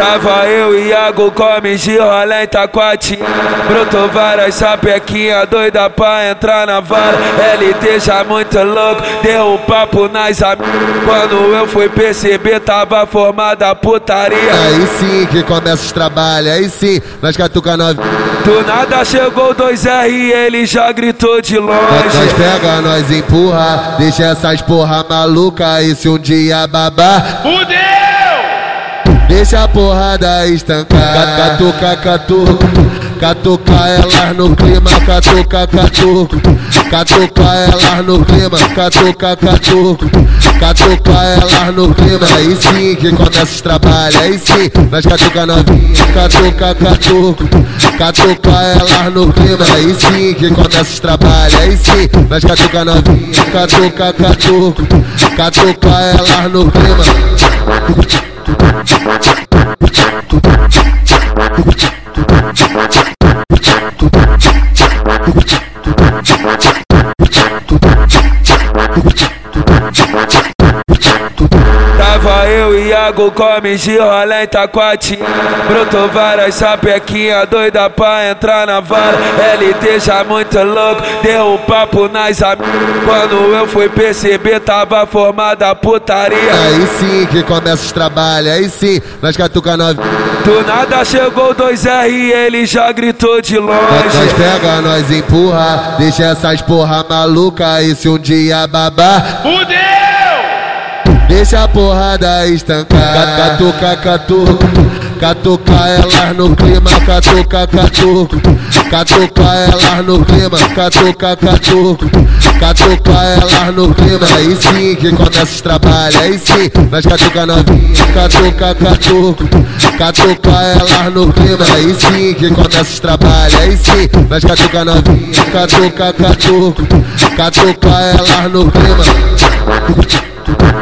Tava eu e Iago come de rolê em Taquati Brotou várias sapequinha doida pra entrar na vara LT já muito louco, deu um papo nas amigas Quando eu fui perceber tava formada a putaria Aí sim que começa os trabalhos, aí sim, nós catuca nove. Do nada chegou dois R e ele já gritou de longe Nós pega, nós empurra, deixa essas porra maluca e se um dia babar. Fudeu! Deixa a porrada estancar. Catuca, catuca. Catuca elas no clima, catuca, catuca. Catuca elas no clima, catuca, catuca. Catuca elas no clima, aí sim que começa os trabalhos, aí sim, nós catuca novinha, catuca, catuca. Catuca elas no clima, aí sim que começa os trabalhos, aí sim, nós catuca novinha, catuca, catuca. Catuca elas no clima tudo, tudo. E Iago come de rolê em Taquati Brotou várias sapequinha doida pra entrar na vara LT já muito louco, deu um papo nas amigas Quando eu fui perceber tava formada a putaria Aí sim que começa os trabalhos, aí sim, nós catuca novinha. Do nada chegou dois R e ele já gritou de Nós longe pega, nós empurra, deixa essas porra maluca e se um dia babar. Fudeu! Deixa a porrada estancar. Catuca, catuca. Catuca elas no clima, catuca, catuca. Catuca elas no clima, catuca, catuca. Catuca elas no clima, aí sim que começa os trabalhos, aí sim, nós catuca novinha, catuca, catuca. Catuca elas no clima, aí sim que começa os trabalhos, aí sim, nós catuca novinha, catuca, catuca. Catuca elas no clima.